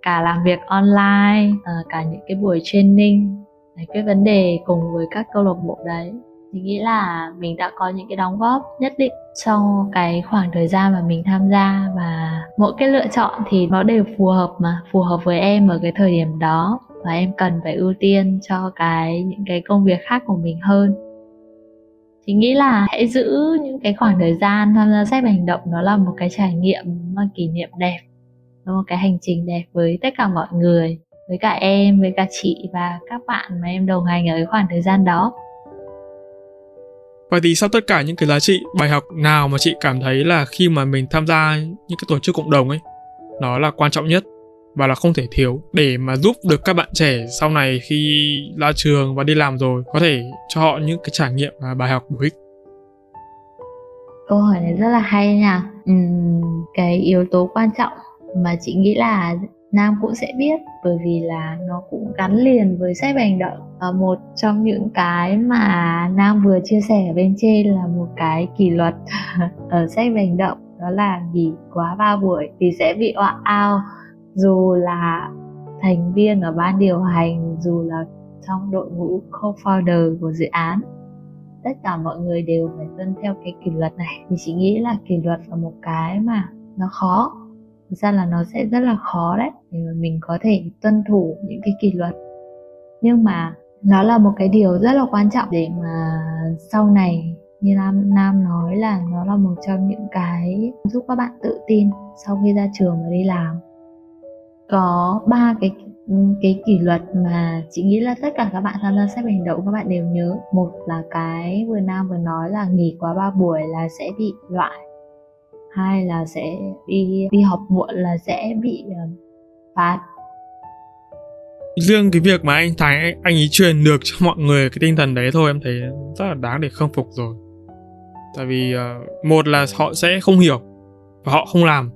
cả làm việc online ờ, cả những cái buổi training giải quyết vấn đề cùng với các câu lạc bộ đấy. Thì nghĩ là mình đã có những cái đóng góp nhất định trong cái khoảng thời gian mà mình tham gia và mỗi cái lựa chọn thì nó đều phù hợp mà, phù hợp với em ở cái thời điểm đó và em cần phải ưu tiên cho cái, những cái công việc khác của mình hơn thì nghĩ là hãy giữ những cái khoảng thời gian tham gia xếp hành động. Nó là một cái trải nghiệm mang kỷ niệm đẹp. Một cái hành trình đẹp với tất cả mọi người, với cả em, với cả chị và các bạn mà em đồng hành ở cái khoảng thời gian đó. Vậy thì sau tất cả những cái giá trị, bài học nào mà chị cảm thấy là khi mà mình tham gia những cái tổ chức cộng đồng ấy, nó là quan trọng nhất? Và là không thể thiếu. Để mà giúp được các bạn trẻ sau này khi ra trường và đi làm rồi có thể cho họ những cái trải nghiệm và bài học bổ ích. Câu hỏi này rất là hay nha. Uhm, cái yếu tố quan trọng mà chị nghĩ là Nam cũng sẽ biết bởi vì là nó cũng gắn liền với sách hành động. Và một trong những cái mà Nam vừa chia sẻ ở bên trên là một cái kỷ luật *laughs* ở sách hành động đó là nghỉ quá ba buổi thì sẽ bị oạ ao dù là thành viên ở ban điều hành, dù là trong đội ngũ co-founder của dự án, tất cả mọi người đều phải tuân theo cái kỷ luật này. Thì chị nghĩ là kỷ luật là một cái mà nó khó. Thực ra là nó sẽ rất là khó đấy, để mà mình có thể tuân thủ những cái kỷ luật. Nhưng mà nó là một cái điều rất là quan trọng để mà sau này, như Nam Nam nói là nó là một trong những cái giúp các bạn tự tin sau khi ra trường và đi làm có ba cái cái kỷ luật mà chị nghĩ là tất cả các bạn tham gia sách hành động các bạn đều nhớ. Một là cái vừa nam vừa nói là nghỉ quá ba buổi là sẽ bị loại. Hai là sẽ đi đi học muộn là sẽ bị ờ, phạt. Riêng cái việc mà anh Thái anh ấy truyền được cho mọi người cái tinh thần đấy thôi em thấy rất là đáng để khâm phục rồi. Tại vì uh, một là họ sẽ không hiểu và họ không làm.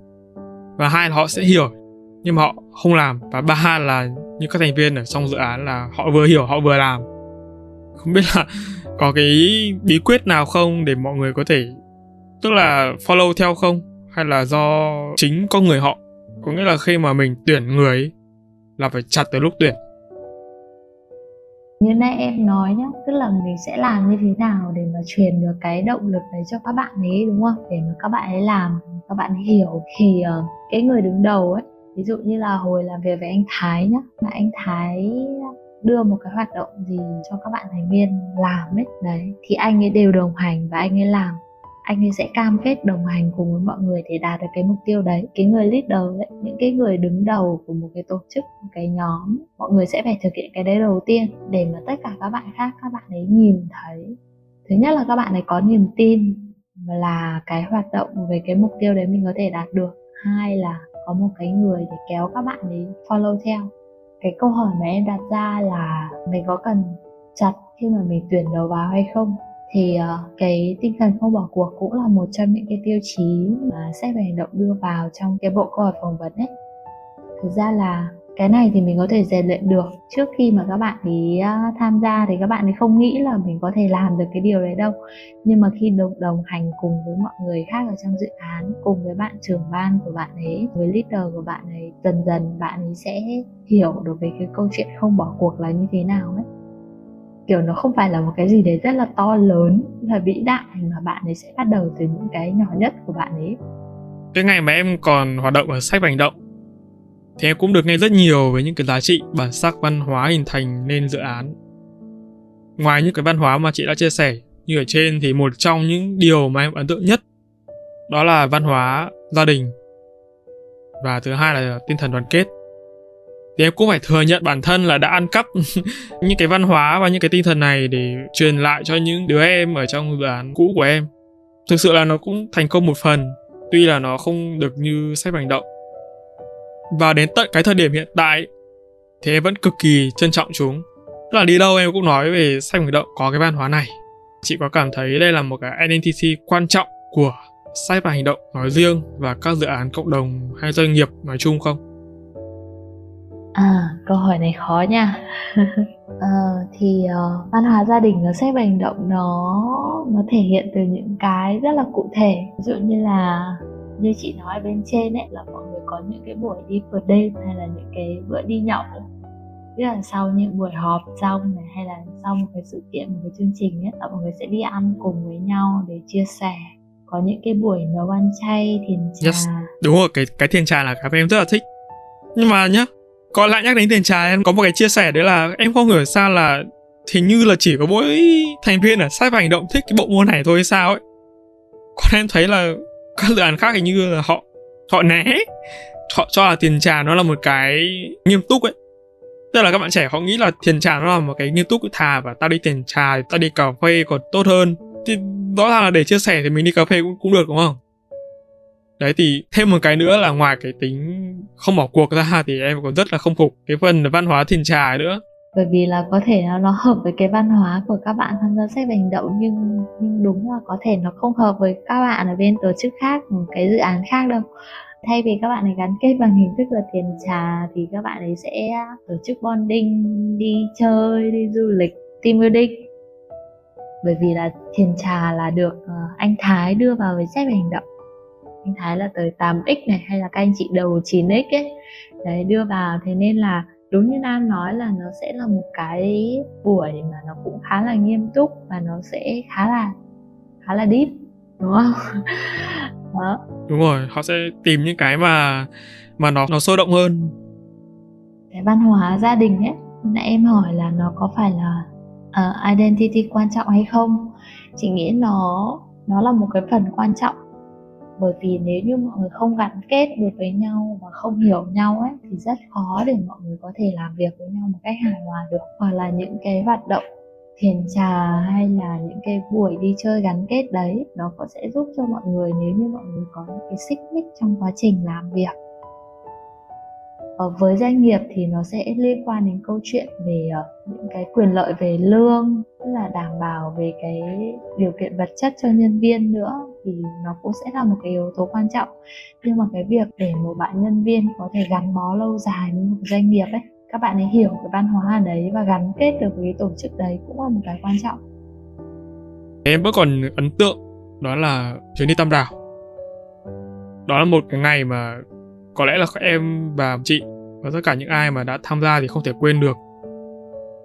Và hai là họ sẽ hiểu nhưng mà họ không làm. Và ba là như các thành viên ở trong dự án là họ vừa hiểu họ vừa làm. Không biết là có cái bí quyết nào không để mọi người có thể tức là follow theo không? Hay là do chính con người họ? Có nghĩa là khi mà mình tuyển người ấy, là phải chặt từ lúc tuyển. Như nãy em nói nhá tức là mình sẽ làm như thế nào để mà truyền được cái động lực đấy cho các bạn ấy đúng không? Để mà các bạn ấy làm các bạn ấy hiểu. Thì uh, cái người đứng đầu ấy ví dụ như là hồi làm việc với anh Thái nhá, mà anh Thái đưa một cái hoạt động gì cho các bạn thành viên làm ấy, đấy, thì anh ấy đều đồng hành và anh ấy làm. Anh ấy sẽ cam kết đồng hành cùng với mọi người để đạt được cái mục tiêu đấy. Cái người leader ấy, những cái người đứng đầu của một cái tổ chức, một cái nhóm, mọi người sẽ phải thực hiện cái đấy đầu tiên để mà tất cả các bạn khác, các bạn ấy nhìn thấy. Thứ nhất là các bạn ấy có niềm tin là cái hoạt động về cái mục tiêu đấy mình có thể đạt được. Hai là có một cái người để kéo các bạn đến follow theo. Cái câu hỏi mà em đặt ra là mình có cần chặt khi mà mình tuyển đầu vào hay không? Thì uh, cái tinh thần không bỏ cuộc cũng là một trong những cái tiêu chí mà sẽ về hành động đưa vào trong cái bộ câu hỏi phỏng vấn ấy. Thực ra là cái này thì mình có thể rèn luyện được. Trước khi mà các bạn ấy à, tham gia thì các bạn ấy không nghĩ là mình có thể làm được cái điều đấy đâu. Nhưng mà khi đồng đồng hành cùng với mọi người khác ở trong dự án, cùng với bạn trưởng ban của bạn ấy, với leader của bạn ấy, dần dần bạn ấy sẽ hiểu được về cái câu chuyện không bỏ cuộc là như thế nào ấy. Kiểu nó không phải là một cái gì đấy rất là to lớn là vĩ đại mà bạn ấy sẽ bắt đầu từ những cái nhỏ nhất của bạn ấy. Cái ngày mà em còn hoạt động ở sách hành động thì em cũng được nghe rất nhiều về những cái giá trị bản sắc văn hóa hình thành nên dự án. Ngoài những cái văn hóa mà chị đã chia sẻ, như ở trên thì một trong những điều mà em ấn tượng nhất, đó là văn hóa gia đình. Và thứ hai là tinh thần đoàn kết. Thì em cũng phải thừa nhận bản thân là đã ăn cắp *laughs* những cái văn hóa và những cái tinh thần này để truyền lại cho những đứa em ở trong dự án cũ của em. Thực sự là nó cũng thành công một phần, tuy là nó không được như sách hành động và đến tận cái thời điểm hiện tại thì em vẫn cực kỳ trân trọng chúng. Tức là đi đâu em cũng nói về sách hành động có cái văn hóa này. Chị có cảm thấy đây là một cái identity quan trọng của sách và hành động nói riêng và các dự án cộng đồng hay doanh nghiệp nói chung không? À, câu hỏi này khó nha. à, *laughs* thì uh, văn hóa gia đình ở sách hành động nó nó thể hiện từ những cái rất là cụ thể. Ví dụ như là như chị nói bên trên ấy, là mọi người có những cái buổi đi vượt đêm hay là những cái bữa đi nhậu tức là sau những buổi họp xong này, hay là sau một cái sự kiện, một cái chương trình ấy, là mọi người sẽ đi ăn cùng với nhau để chia sẻ. Có những cái buổi nấu ăn chay, thiền trà. Yes. đúng rồi, cái cái thiền trà là cái em rất là thích. Nhưng mà nhá có lại nhắc đến thiền trà, em có một cái chia sẻ đấy là em không hiểu sao là hình như là chỉ có mỗi thành viên ở sai và hành động thích cái bộ môn này thôi hay sao ấy. Còn em thấy là các dự án khác hình như là họ họ né. Họ cho là tiền trà nó là một cái nghiêm túc ấy. Tức là các bạn trẻ họ nghĩ là tiền trà nó là một cái nghiêm túc thà và tao đi tiền trà tao đi cà phê còn tốt hơn. Thì rõ ràng là để chia sẻ thì mình đi cà phê cũng, cũng được đúng không? Đấy thì thêm một cái nữa là ngoài cái tính không bỏ cuộc ra thì em còn rất là không phục cái phần văn hóa thiền trà nữa bởi vì là có thể nó nó hợp với cái văn hóa của các bạn tham gia sách hành động, nhưng nhưng đúng là có thể nó không hợp với các bạn ở bên tổ chức khác, một cái dự án khác đâu. Thay vì các bạn ấy gắn kết bằng hình thức là tiền trà thì các bạn ấy sẽ à, tổ chức bonding, đi chơi, đi du lịch, team building. Bởi vì là tiền trà là được ờ, anh Thái đưa vào với sách hành động. Anh Thái là tới 8x này, hay là các anh chị đầu 9x ấy. Đấy, đưa vào, thế nên là đúng như Nam nói là nó sẽ là một cái buổi mà nó cũng khá là nghiêm túc và nó sẽ khá là khá là deep đúng không? *laughs* Đó. Đúng rồi họ sẽ tìm những cái mà mà nó nó sôi động hơn. Cái văn hóa gia đình ấy nãy em hỏi là nó có phải là uh, identity quan trọng hay không? Chị nghĩ nó nó là một cái phần quan trọng bởi vì nếu như mọi người không gắn kết được với nhau và không hiểu nhau ấy, thì rất khó để mọi người có thể làm việc với nhau một cách hài hòa được. Hoặc là những cái hoạt động thiền trà hay là những cái buổi đi chơi gắn kết đấy, nó có sẽ giúp cho mọi người nếu như mọi người có những cái xích mích trong quá trình làm việc. Ở với doanh nghiệp thì nó sẽ liên quan đến câu chuyện về ờ, những cái quyền lợi về lương, tức là đảm bảo về cái điều kiện vật chất cho nhân viên nữa thì nó cũng sẽ là một cái yếu tố quan trọng. Nhưng mà cái việc để một bạn nhân viên có thể gắn bó lâu dài với một doanh nghiệp ấy, các bạn ấy hiểu cái văn hóa ở đấy và gắn kết được với cái tổ chức đấy cũng là một cái quan trọng. Em vẫn còn ấn tượng đó là chuyến đi tam đảo. Đó là một cái ngày mà có lẽ là các em và chị và tất cả những ai mà đã tham gia thì không thể quên được.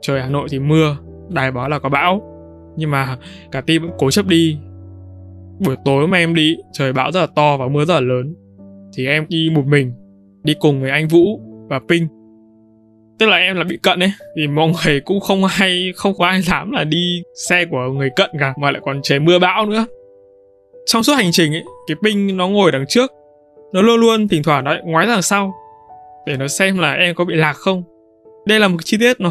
Trời hà nội thì mưa, đài báo là có bão, nhưng mà cả team vẫn cố chấp đi buổi tối mà em đi, trời bão rất là to và mưa rất là lớn. Thì em đi một mình, đi cùng với anh vũ và pinh. Tức là em là bị cận ấy, thì mọi người cũng không hay, không có ai dám là đi xe của người cận cả, mà lại còn trời mưa bão nữa. Trong suốt hành trình ấy cái ping nó ngồi đằng trước, nó luôn luôn thỉnh thoảng nó ngoái đằng sau, để nó xem là em có bị lạc không. Đây là một chi tiết nó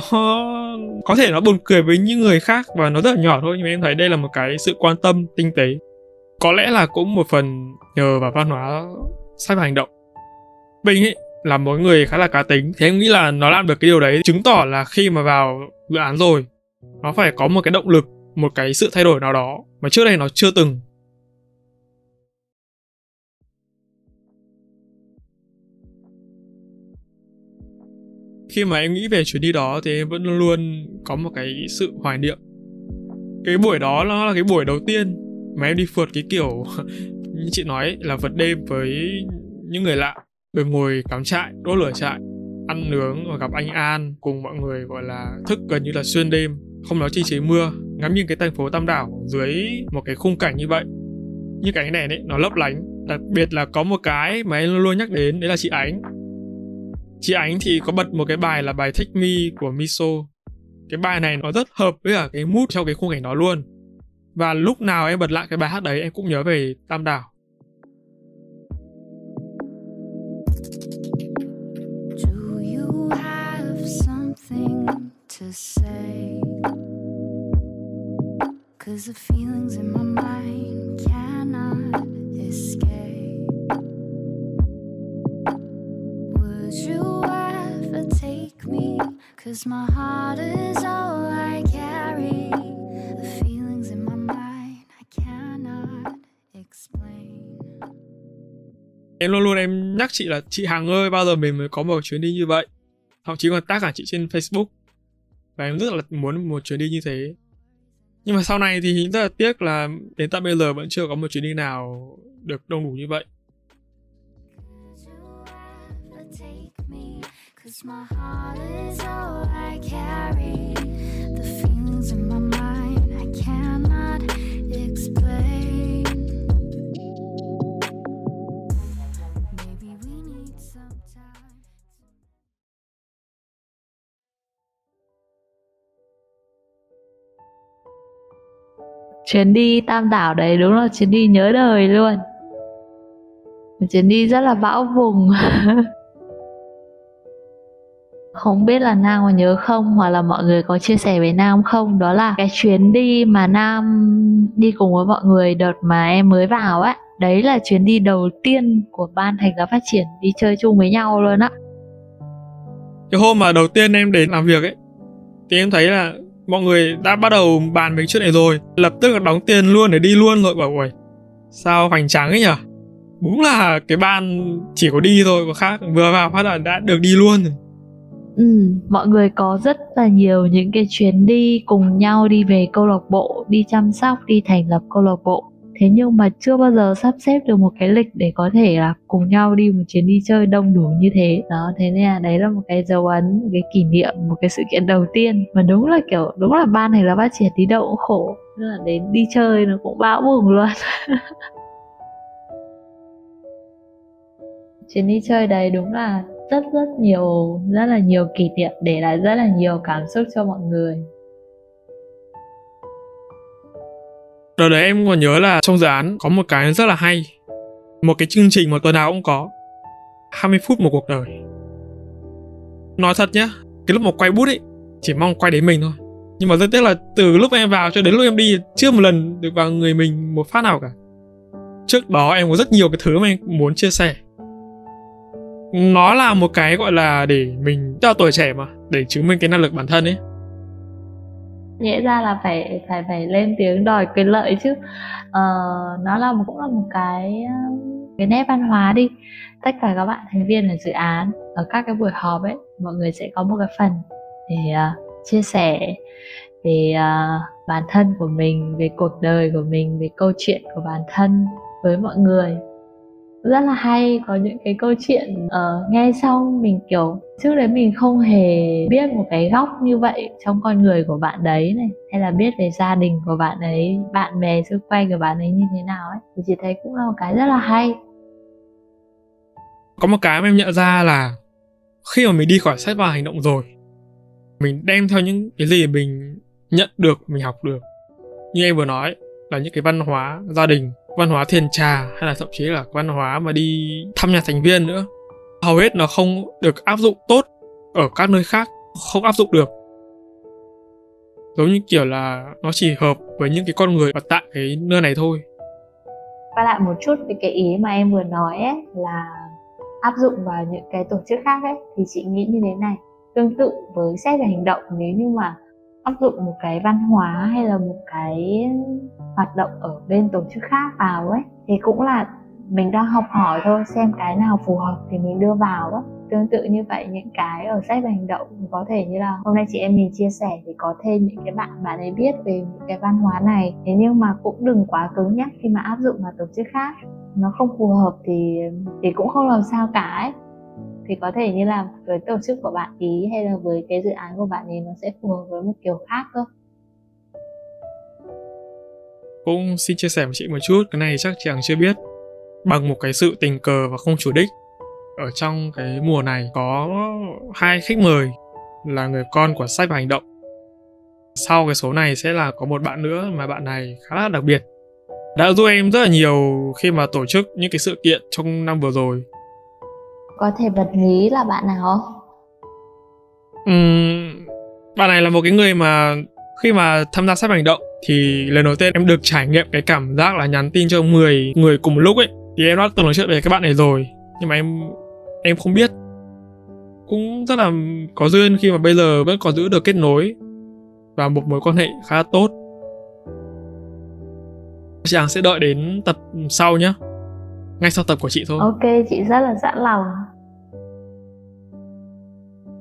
có thể nó buồn cười với những người khác và nó rất là nhỏ thôi, nhưng mà em thấy đây là một cái sự quan tâm tinh tế có lẽ là cũng một phần nhờ vào văn hóa sách hành động. Mình ấy, là một người khá là cá tính, thì em nghĩ là nó làm được cái điều đấy chứng tỏ là khi mà vào dự án rồi, nó phải có một cái động lực, một cái sự thay đổi nào đó mà trước đây nó chưa từng. Khi mà em nghĩ về chuyến đi đó thì em vẫn luôn luôn có một cái sự hoài niệm. Cái buổi đó nó là cái buổi đầu tiên mà em đi phượt cái kiểu, *laughs* như chị nói là vượt đêm với những người lạ được ngồi cắm trại đốt lửa trại, ăn nướng và gặp anh An cùng mọi người, gọi là, thức gần như là xuyên đêm, không nói chi chế mưa, ngắm nhìn cái thành phố Tam Đảo dưới một cái khung cảnh như vậy. Như cái này đấy, nó lấp lánh, đặc biệt là có một cái mà em luôn luôn nhắc đến, đấy là chị Ánh. Chị Ánh thì có bật một cái bài là bài Take Me của Miso. Cái bài này nó rất hợp với cả cái mood trong cái khung cảnh đó luôn và lúc nào em bật lại cái bài hát đấy, em cũng nhớ về Tam Đảo. To say? Cause the feelings in my mind cannot escape. Would you ever take me? Cause my heart is all I carry. Em luôn luôn em nhắc chị là chị Hằng ơi, bao giờ mình mới có một chuyến đi như vậy? Thậm chí còn tác cả chị trên Facebook. Và em rất là muốn một chuyến đi như thế. Nhưng mà sau này thì rất là tiếc là đến tận bây giờ vẫn chưa có một chuyến đi nào được đông đủ như vậy. Cause my heart is all I carry. The feelings in my mind, I cannot chuyến đi tam đảo đấy, đúng là chuyến đi nhớ đời luôn. Một chuyến đi rất là bão vùng. *laughs* Không biết là Nam có nhớ không, hoặc là mọi người có chia sẻ với Nam không? Đó là cái chuyến đi mà Nam đi cùng với mọi người đợt mà em mới vào ấy đấy là chuyến đi đầu tiên của ban thành lập phát triển đi chơi chung với nhau luôn á. Cái hôm mà đầu tiên em đến làm việc ấy, thì em thấy là mọi người đã bắt đầu bàn về chuyện này rồi. Lập tức là đóng tiền luôn để đi luôn rồi. Bảo ui sao hoành tráng ấy nhở đúng là cái ban chỉ có đi thôi có khác. Vừa vào phát là đã được đi luôn rồi. Ừ, mọi người có rất là nhiều những cái chuyến đi cùng nhau đi về câu lạc bộ, đi chăm sóc, đi thành lập câu lạc bộ. Thế nhưng mà chưa bao giờ sắp xếp được một cái lịch để có thể là cùng nhau đi một chuyến đi chơi đông đủ như thế. Đó, thế nên là đấy là một cái dấu ấn, một cái kỷ niệm, một cái sự kiện đầu tiên. Mà đúng là kiểu, đúng là ban này là bác trẻ tí đậu cũng khổ. Nên là đến đi chơi nó cũng bão bùng luôn. *laughs* chuyến đi chơi đấy đúng là rất rất nhiều rất là nhiều kỷ niệm để lại rất là nhiều cảm xúc cho mọi người Đợt đấy em còn nhớ là trong dự án có một cái rất là hay. Một cái chương trình mà tuần nào cũng có. 20 phút một cuộc đời. Nói thật nhá, Cái lúc mà quay bút ấy, Chỉ mong quay đến mình thôi. Nhưng mà rất tiếc là từ lúc em vào cho đến lúc em đi, Chưa một lần được vào người mình một phát nào cả. Trước đó em có rất nhiều cái thứ mà em muốn chia sẻ. Nó là một cái gọi là để mình cho tuổi trẻ mà, để chứng minh cái năng lực bản thân ấy nghĩa ra là phải phải phải lên tiếng đòi quyền lợi chứ. Uh, nó là một cũng là một cái ờ, cái nét văn hóa đi. Tất cả các bạn thành viên ở dự án ở các cái buổi họp ấy mọi người sẽ có một cái phần để uh, chia sẻ về uh, bản thân của mình về cuộc đời của mình về câu chuyện của bản thân với mọi người rất là hay có những cái câu chuyện uh, nghe xong mình kiểu trước đấy mình không hề biết một cái góc như vậy trong con người của bạn đấy này hay là biết về gia đình của bạn ấy bạn bè xung quanh của bạn ấy như thế nào ấy thì chị thấy cũng là một cái rất là hay. Có một cái mà em nhận ra là khi mà mình đi khỏi sách và hành động rồi mình đem theo những cái gì mình nhận được mình học được. Như em vừa nói là những cái văn hóa gia đình văn hóa thiền trà hay là thậm chí là văn hóa mà đi thăm nhà thành viên nữa. Hầu hết nó không được áp dụng tốt ở các nơi khác, không áp dụng được. Giống như kiểu là nó chỉ hợp với những cái con người ở tại cái nơi này thôi. Quay lại một chút về cái ý mà em vừa nói ấy, là áp dụng vào những cái tổ chức khác ấy, thì chị nghĩ như thế này. Tương tự với xét về hành động, nếu như mà áp dụng một cái văn hóa hay là một cái hoạt động ở bên tổ chức khác vào ấy, thì cũng là mình đang học hỏi thôi, xem cái nào phù hợp thì mình đưa vào đó. tương tự như vậy, những cái ở sách về hành động có thể như là hôm nay chị em mình chia sẻ thì có thêm những cái bạn bạn ấy biết về những cái văn hóa này. Thế nhưng mà cũng đừng quá cứng nhắc khi mà áp dụng vào tổ chức khác. Nó không phù hợp thì thì cũng không làm sao cả ấy thì có thể như là với tổ chức của bạn ý hay là với cái dự án của bạn ấy nó sẽ phù hợp với một kiểu khác cơ? Cũng xin chia sẻ với chị một chút, cái này chắc chị chưa biết. Bằng một cái sự tình cờ và không chủ đích, ở trong cái mùa này có hai khách mời là người con của sách và hành động. Sau cái số này sẽ là có một bạn nữa mà bạn này khá là đặc biệt. Đã giúp em rất là nhiều khi mà tổ chức những cái sự kiện trong năm vừa rồi có thể bật mí là bạn nào? Không uhm, bạn này là một cái người mà khi mà tham gia sách hành động thì lần đầu tiên em được trải nghiệm cái cảm giác là nhắn tin cho 10 người cùng một lúc ấy. Thì em đã từng nói chuyện về các bạn này rồi nhưng mà em em không biết. Cũng rất là có duyên khi mà bây giờ vẫn còn giữ được kết nối và một mối quan hệ khá tốt. Chàng sẽ đợi đến tập sau nhé ngay sau tập của chị thôi. Ok chị rất là sẵn lòng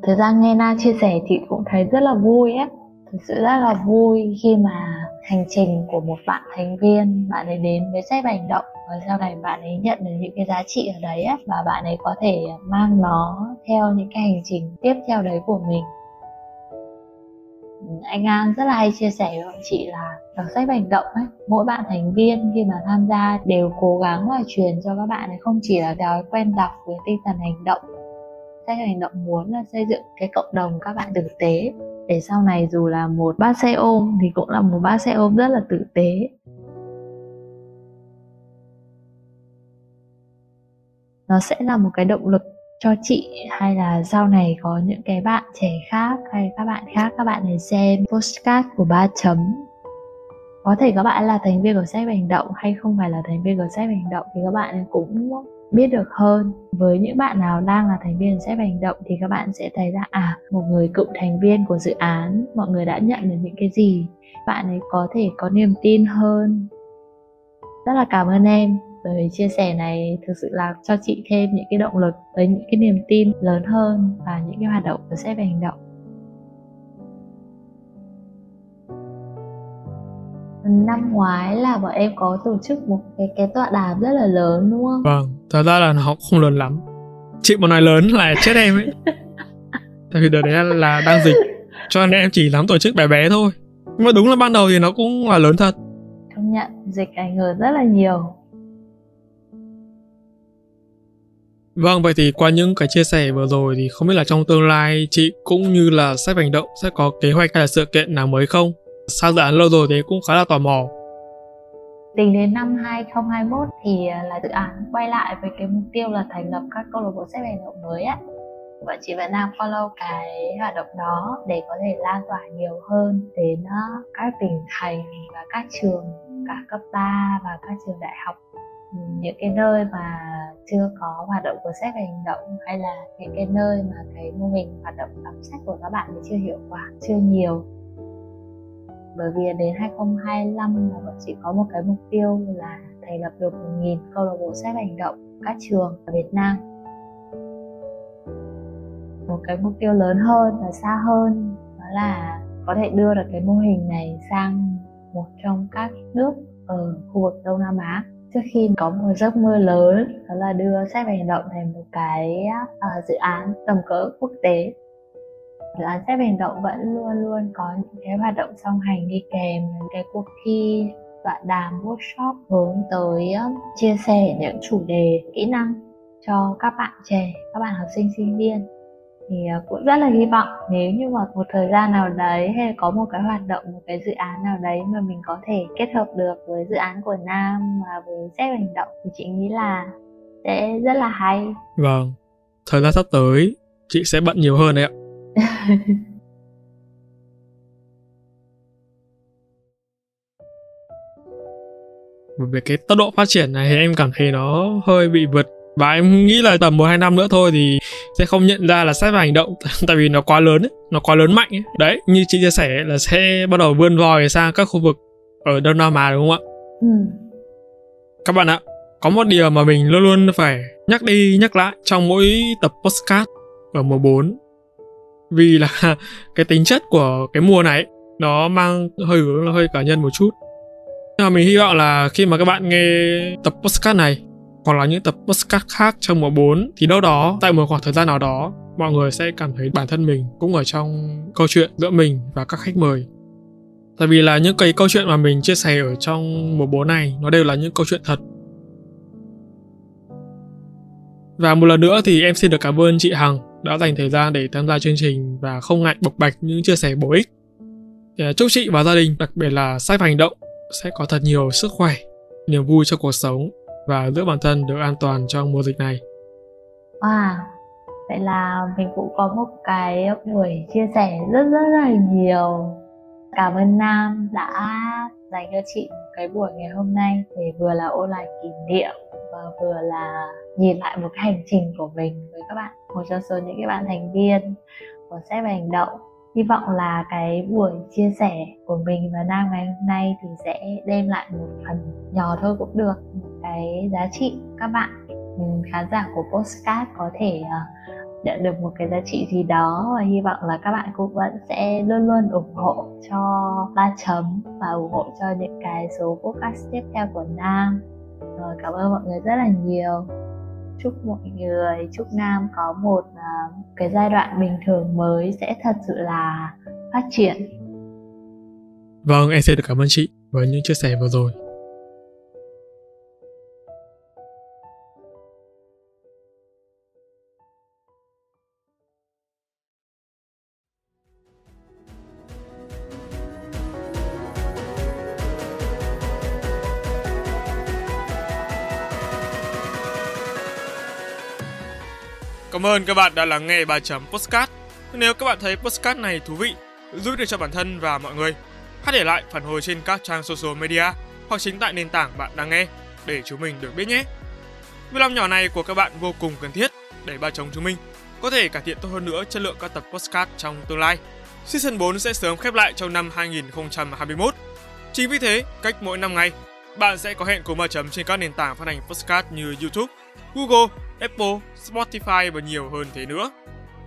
thời gian nghe na chia sẻ chị cũng thấy rất là vui á. Thực sự rất là vui khi mà hành trình của một bạn thành viên, bạn ấy đến với sách hành động và sau này bạn ấy nhận được những cái giá trị ở đấy á và bạn ấy có thể mang nó theo những cái hành trình tiếp theo đấy của mình. Anh An rất là hay chia sẻ với chị là đọc sách hành động ấy mỗi bạn thành viên khi mà tham gia đều cố gắng là truyền cho các bạn ấy không chỉ là thói quen đọc với tinh thần hành động sách hành động muốn là xây dựng cái cộng đồng các bạn tử tế. Để sau này dù là một bác xe ôm thì cũng là một bác xe ôm rất là tử tế. Nó sẽ là một cái động lực cho chị hay là sau này có những cái bạn trẻ khác hay các bạn khác, các bạn này xem postcard của ba chấm. Có thể các bạn là thành viên của sách hành động hay không phải là thành viên của sách hành động thì các bạn cũng biết được hơn. Với những bạn nào đang là thành viên sẽ hành động thì các bạn sẽ thấy ra à một người cựu thành viên của dự án, mọi người đã nhận được những cái gì. Bạn ấy có thể có niềm tin hơn. Rất là cảm ơn em bởi chia sẻ này thực sự là cho chị thêm những cái động lực với những cái niềm tin lớn hơn và những cái hoạt động của sếp về hành động. Năm ngoái là bọn em có tổ chức một cái cái tọa đàm rất là lớn đúng không? Vâng, thật ra là nó không lớn lắm. Chị muốn nói lớn là chết em ấy. Tại vì đợt đấy là đang dịch, cho nên em chỉ dám tổ chức bé bé thôi. Nhưng mà đúng là ban đầu thì nó cũng là lớn thật. Công nhận dịch ảnh hưởng rất là nhiều Vâng, vậy thì qua những cái chia sẻ vừa rồi thì không biết là trong tương lai chị cũng như là sách hành động sẽ có kế hoạch hay là sự kiện nào mới không? Sang dự án lâu rồi thì cũng khá là tò mò. Tính đến năm 2021 thì à, là dự án quay lại với cái mục tiêu là thành lập các câu lạc bộ sách hành động mới á. Và chị vẫn đang follow cái hoạt động đó để có thể lan tỏa nhiều hơn đến à, các tỉnh thành và các trường, cả cấp 3 và các trường đại học những cái nơi mà chưa có hoạt động của sách hành động hay là những cái nơi mà cái mô hình hoạt động đọc sách của các bạn thì chưa hiệu quả, chưa nhiều bởi vì đến 2025 là bọn chị có một cái mục tiêu là thành lập được 1.000 câu lạc bộ sách hành động các trường ở Việt Nam. Một cái mục tiêu lớn hơn và xa hơn đó là có thể đưa được cái mô hình này sang một trong các nước ở khu vực Đông Nam Á. Trước khi có một giấc mơ lớn đó là đưa sách về hành động thành một cái uh, dự án tầm cỡ quốc tế là xếp sách về hành động vẫn luôn luôn, có những cái hoạt động song hành đi kèm, những cái cuộc thi, tọa đàm, workshop hướng tới chia sẻ những chủ đề kỹ năng cho các bạn trẻ, các bạn học sinh sinh viên. Thì ờ, cũng rất là hy vọng nếu như mà một thời gian nào đấy hay có một cái hoạt động, một cái dự án nào đấy mà mình có thể kết hợp được với dự án của nam và với sếp hành động thì chị nghĩ là sẽ rất là hay. Vâng. Thời gian sắp tới, chị sẽ bận nhiều hơn đấy ạ về cái tốc độ phát triển này em cảm thấy nó hơi bị vượt và em nghĩ là tầm một hai năm nữa thôi thì sẽ không nhận ra là sách và hành động *laughs* tại vì nó quá lớn ấy, nó quá lớn mạnh ấy. đấy như chị chia sẻ là sẽ bắt đầu vươn vòi sang các khu vực ở đông nam á đúng không ạ ừ. các bạn ạ có một điều mà mình luôn luôn phải nhắc đi nhắc lại trong mỗi tập postcard ở mùa 4 vì là *laughs* cái tính chất của cái mùa này, nó mang hơi hướng là hơi cá nhân một chút. Nhưng mà mình hy vọng là khi mà các bạn nghe tập postcard này, hoặc là những tập podcast khác trong mùa 4 thì đâu đó, tại một khoảng thời gian nào đó, mọi người sẽ cảm thấy bản thân mình cũng ở trong câu chuyện giữa mình và các khách mời. Tại vì là những cái câu chuyện mà mình chia sẻ ở trong mùa 4 này, nó đều là những câu chuyện thật. Và một lần nữa thì em xin được cảm ơn chị Hằng đã dành thời gian để tham gia chương trình và không ngại bộc bạch những chia sẻ bổ ích. Thì à, chúc chị và gia đình, đặc biệt là sách hành động, sẽ có thật nhiều sức khỏe, niềm vui trong cuộc sống và giữ bản thân được an toàn trong mùa dịch này. Wow, vậy là mình cũng có một cái buổi chia sẻ rất rất là nhiều. Cảm ơn Nam đã dành cho chị một cái buổi ngày hôm nay để vừa là ôn lại kỷ niệm vừa là nhìn lại một cái hành trình của mình với các bạn, một trong số những cái bạn thành viên của xếp hành động. Hy vọng là cái buổi chia sẻ của mình và nam ngày hôm nay thì sẽ đem lại một phần nhỏ thôi cũng được, một cái giá trị các bạn. Ừ, khán giả của postcard có thể ờ, nhận được một cái giá trị gì đó và hy vọng là các bạn cũng vẫn sẽ luôn luôn ủng hộ cho ba chấm và ủng hộ cho những cái số podcast tiếp theo của Nam rồi cảm ơn mọi người rất là nhiều chúc mọi người chúc Nam có một uh, cái giai đoạn bình thường mới sẽ thật sự là phát triển Vâng, em sẽ được cảm ơn chị với những chia sẻ vừa rồi. Ơn các bạn đã lắng nghe bài chấm Postcard. Nếu các bạn thấy Postcard này thú vị, giúp được cho bản thân và mọi người, hãy để lại phản hồi trên các trang social media hoặc chính tại nền tảng bạn đang nghe để chúng mình được biết nhé. Việc làm nhỏ này của các bạn vô cùng cần thiết để ba chồng chúng mình có thể cải thiện tốt hơn nữa chất lượng các tập postcard trong tương lai. Season 4 sẽ sớm khép lại trong năm 2021. Chính vì thế, cách mỗi năm ngày, bạn sẽ có hẹn cùng ba chấm trên các nền tảng phát hành podcast như YouTube, Google, Apple, Spotify và nhiều hơn thế nữa.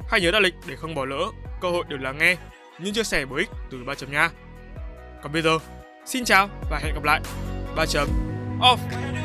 Hãy nhớ đặt lịch để không bỏ lỡ cơ hội được lắng nghe những chia sẻ bổ ích từ ba chấm nha. Còn bây giờ, xin chào và hẹn gặp lại. Ba chấm off.